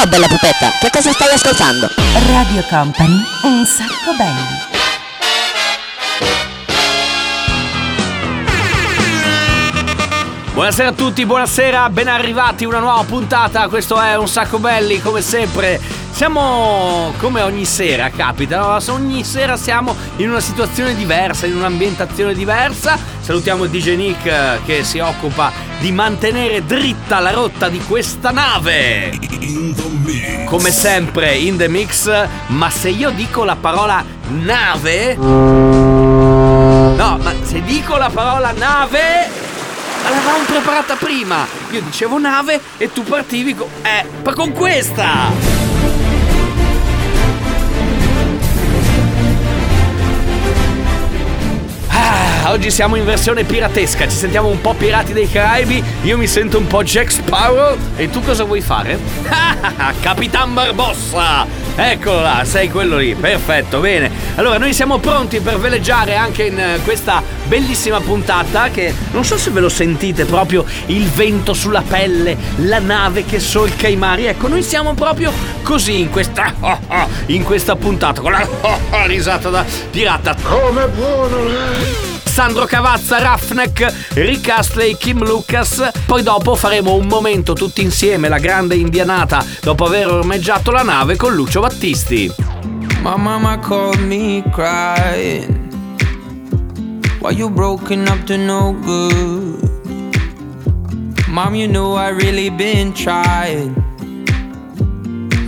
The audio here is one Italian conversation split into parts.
Ciao bella pupetta, che cosa stai ascoltando? Radio Company, un sacco belli. Buonasera a tutti, buonasera, ben arrivati, una nuova puntata, questo è Un Sacco Belli, come sempre. Siamo, come ogni sera capita, no? ogni sera siamo in una situazione diversa, in un'ambientazione diversa. Salutiamo il DJ Nick eh, che si occupa di mantenere dritta la rotta di questa nave. Come sempre in the mix, ma se io dico la parola nave... No, ma se dico la parola nave l'avevamo preparata prima. Io dicevo nave e tu partivi con... Eh, con questa! Ah, oggi siamo in versione piratesca, ci sentiamo un po' pirati dei Caraibi, io mi sento un po' Jack Sparrow e tu cosa vuoi fare? Capitan Barbossa! Eccolo là, sei quello lì, perfetto, bene. Allora, noi siamo pronti per veleggiare anche in eh, questa bellissima puntata che non so se ve lo sentite proprio il vento sulla pelle, la nave che solca i mari. Ecco, noi siamo proprio così in questa in questa puntata con la risata da pirata. Come buono lei! Sandro Cavazza, Raffneck, Rick Astley, Kim Lucas. Poi dopo faremo un momento tutti insieme, la grande indianata, dopo aver ormeggiato la nave con Lucio Battisti. My mama called me crying Why you broken up to no good Mom, you know I really been trying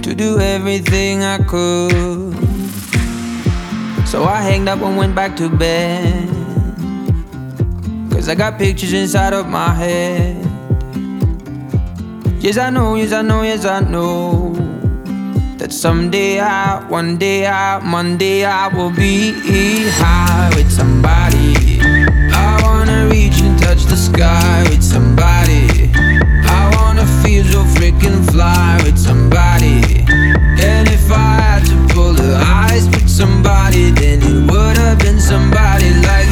To do everything I could So I hanged up and went back to bed Cause I got pictures inside of my head. Yes, I know, yes, I know, yes, I know. That someday I, one day I, Monday I will be high with somebody. I wanna reach and touch the sky with somebody. I wanna feel so freaking fly with somebody. And if I had to pull the eyes with somebody, then it would have been somebody like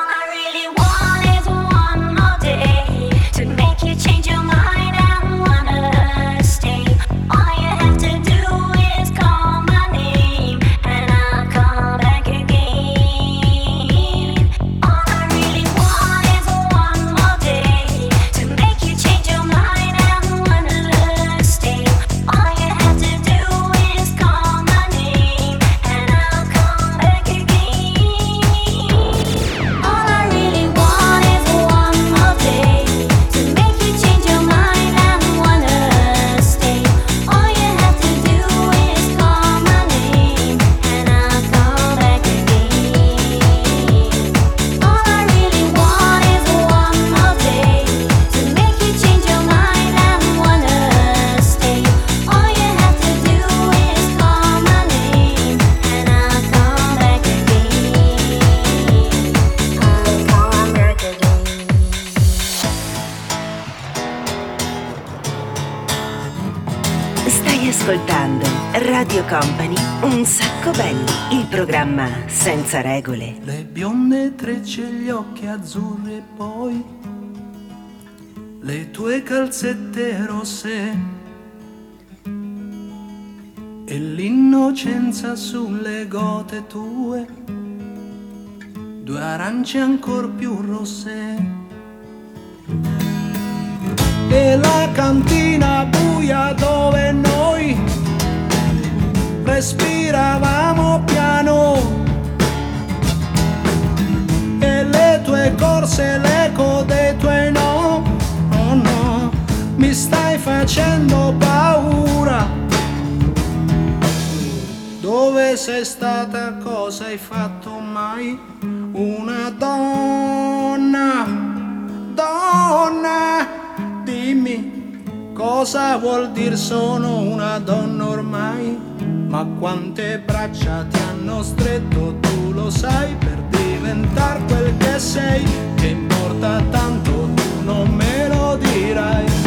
Company, un sacco belli, il programma senza regole. Le bionde trecce, gli occhi azzurri e poi le tue calzette rosse e l'innocenza sulle gote tue, due arance ancor più rosse. E la cantina buia dove noi respiravamo piano e le tue corse, l'eco dei tuoi no, oh no, mi stai facendo paura. Dove sei stata, cosa hai fatto mai? Una donna, donna, dimmi cosa vuol dire sono una donna ormai? Ma quante braccia ti hanno stretto, tu lo sai, per diventare quel che sei, che importa tanto, tu non me lo dirai,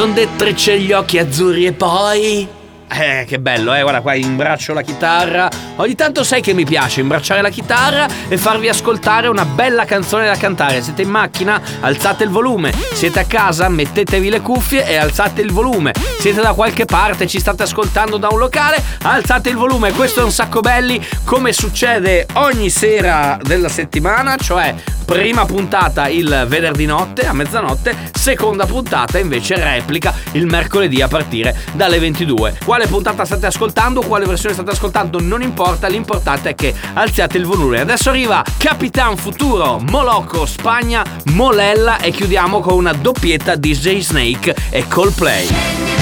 bionde trecce gli occhi azzurri e poi... Eh, che bello, eh, guarda qua, imbraccio la chitarra. Ogni tanto sai che mi piace imbracciare la chitarra e farvi ascoltare una bella canzone da cantare. Siete in macchina? Alzate il volume. Siete a casa? Mettetevi le cuffie e alzate il volume. Siete da qualche parte? Ci state ascoltando da un locale? Alzate il volume. Questo è un sacco belli, come succede ogni sera della settimana, cioè prima puntata il venerdì notte a mezzanotte, seconda puntata invece replica il mercoledì a partire dalle 22. Quale puntata state ascoltando, quale versione state ascoltando non importa, l'importante è che alziate il volume. Adesso arriva Capitan Futuro, Molocco, Spagna, Molella e chiudiamo con una doppietta di J Snake e Coldplay.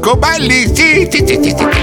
Un sacco belli, sì, sì, sì, sì,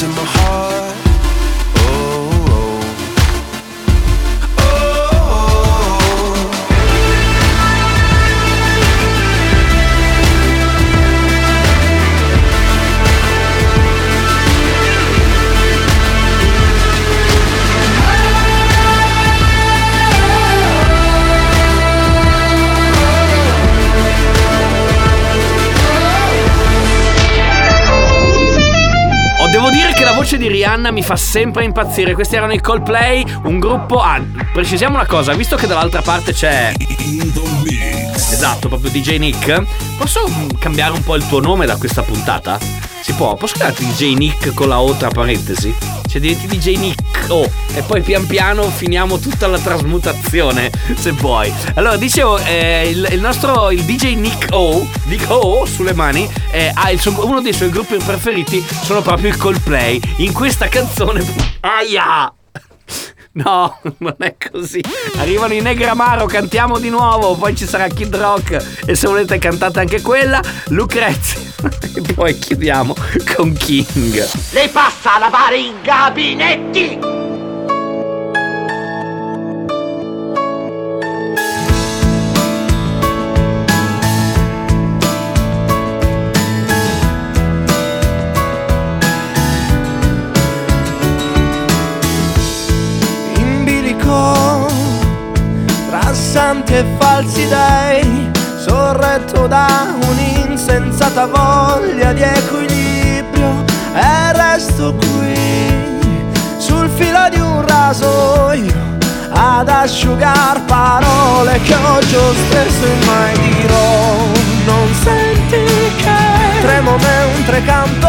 the two halves of my heart. Rihanna mi fa sempre impazzire. Questi erano i Coldplay, un gruppo. Ah, precisiamo una cosa, visto che dall'altra parte c'è. Esatto, proprio DJ Nick. Posso mm, cambiare un po' il tuo nome da questa puntata? Si può? Posso chiamarti DJ Nick con la O tra parentesi? Cioè diventi DJ Nick O e poi pian piano finiamo tutta la trasmutazione se vuoi. Allora dicevo, eh, il, il nostro il DJ Nick O, Nick O sulle mani, eh, suo- uno dei suoi gruppi preferiti sono proprio i Coldplay. In questa canzone. Aia! No, non è così. Arrivano i Negramaro, cantiamo di nuovo. Poi ci sarà Kid Rock. E se volete cantate anche quella, Lucrezia. E poi chiudiamo con King. Lei passa a lavare i gabinetti! Falsi dei sorretto da un'insensata voglia di equilibrio e resto qui sul filo di un rasoio ad asciugar parole che oggi stesso e mai dirò. Non senti che tremo mentre canto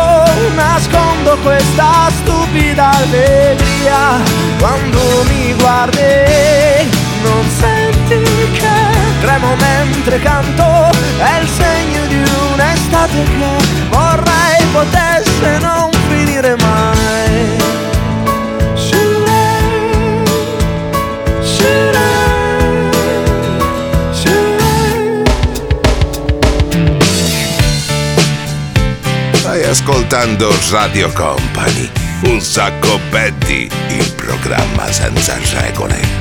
nascondo questa stupida allegria quando mi guardi non senti che tremo mentre canto è il segno di un'estate che vorrei potesse non finire mai. Stai ascoltando Radio Company. Un sacco Betty, il programma senza regole.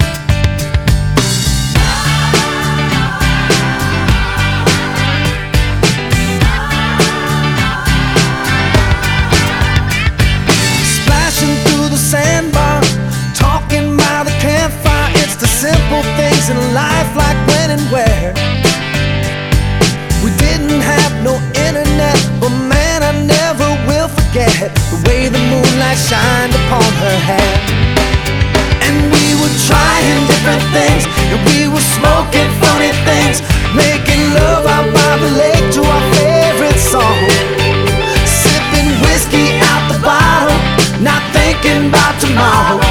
In life, like when and where. We didn't have no internet, but man, I never will forget the way the moonlight shined upon her hair. And we were trying different things, and we were smoking funny things, making love out by the lake to our favorite song. Sipping whiskey out the bottle, not thinking about tomorrow.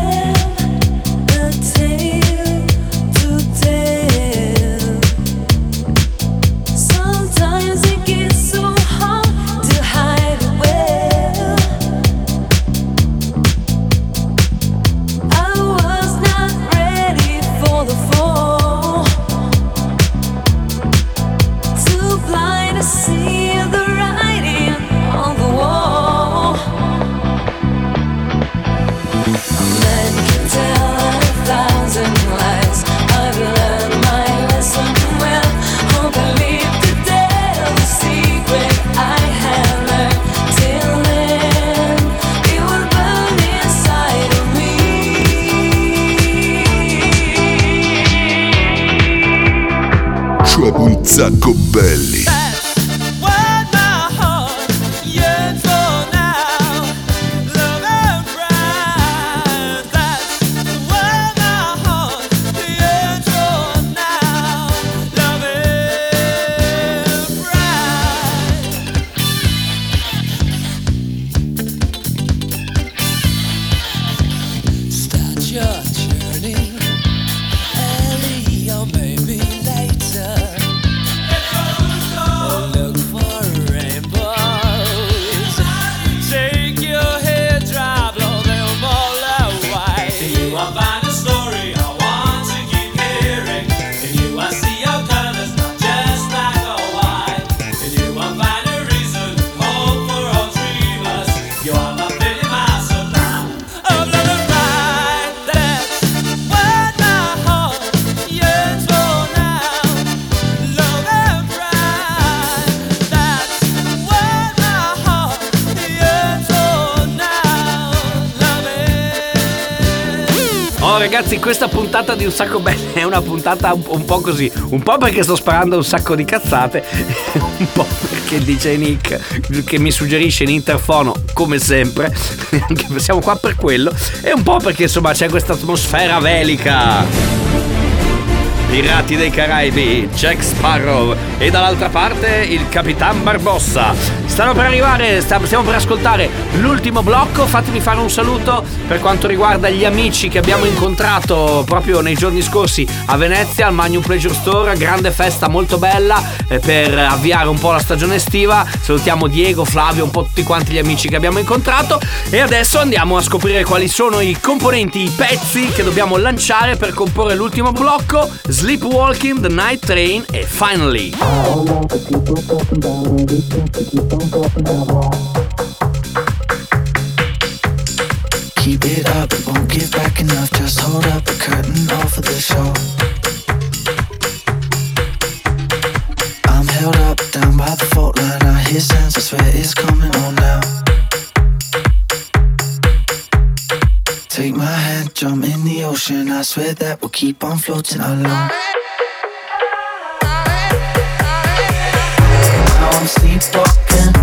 Cioè ragazzi, questa puntata di Un Sacco Belli è una puntata un, un po' così, un po' perché sto sparando un sacco di cazzate, un po' perché DJ Nick che mi suggerisce in interfono, come sempre, siamo qua per quello, e un po' perché insomma c'è questa atmosfera velica. Pirati dei Caraibi, Jack Sparrow e dall'altra parte il Capitan Barbossa. Stanno per arrivare, stiamo per ascoltare l'ultimo blocco. Fatemi fare un saluto per quanto riguarda gli amici che abbiamo incontrato proprio nei giorni scorsi a Venezia al Magnum Pleasure Store. Grande festa molto bella eh, per avviare un po' la stagione estiva. Salutiamo Diego, Flavio, un po' tutti quanti gli amici che abbiamo incontrato. E adesso andiamo a scoprire quali sono i componenti, i pezzi che dobbiamo lanciare per comporre l'ultimo blocco. Sleepwalking, The Night Train e Finally. Keep it up, it won't give back enough. Just hold up the curtain off of the show. I'm held up down by the fault line. I hear sounds, I swear it's coming on now. Jump in the ocean. I swear that we'll keep on floating along. Now I'm sleepwalking,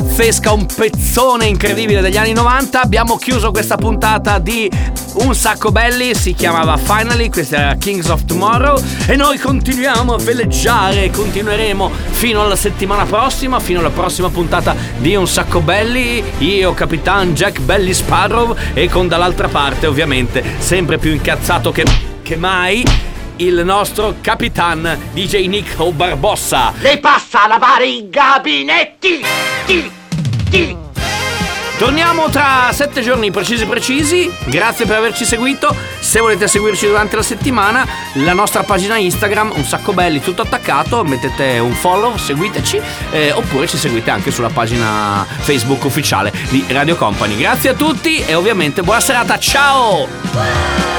pazzesca, un pezzone incredibile degli anni 90. Abbiamo chiuso questa puntata di Un sacco belli, si chiamava Finally, questa era Kings of Tomorrow e noi continuiamo a veleggiare, continueremo fino alla settimana prossima, fino alla prossima puntata di Un sacco belli, io Capitan Jack Belly Sparrow e con dall'altra parte ovviamente sempre più incazzato che, che mai il nostro Capitan DJ Nico Barbossa. Lei passa a lavare i gabinetti! Torniamo tra sette giorni precisi precisi. Grazie per averci seguito. Se volete seguirci durante la settimana, la nostra pagina Instagram, un sacco belli, tutto attaccato. Mettete un follow, seguiteci. eh, oppure ci seguite anche sulla pagina Facebook ufficiale di Radio Company. Grazie a tutti e ovviamente buona serata. Ciao!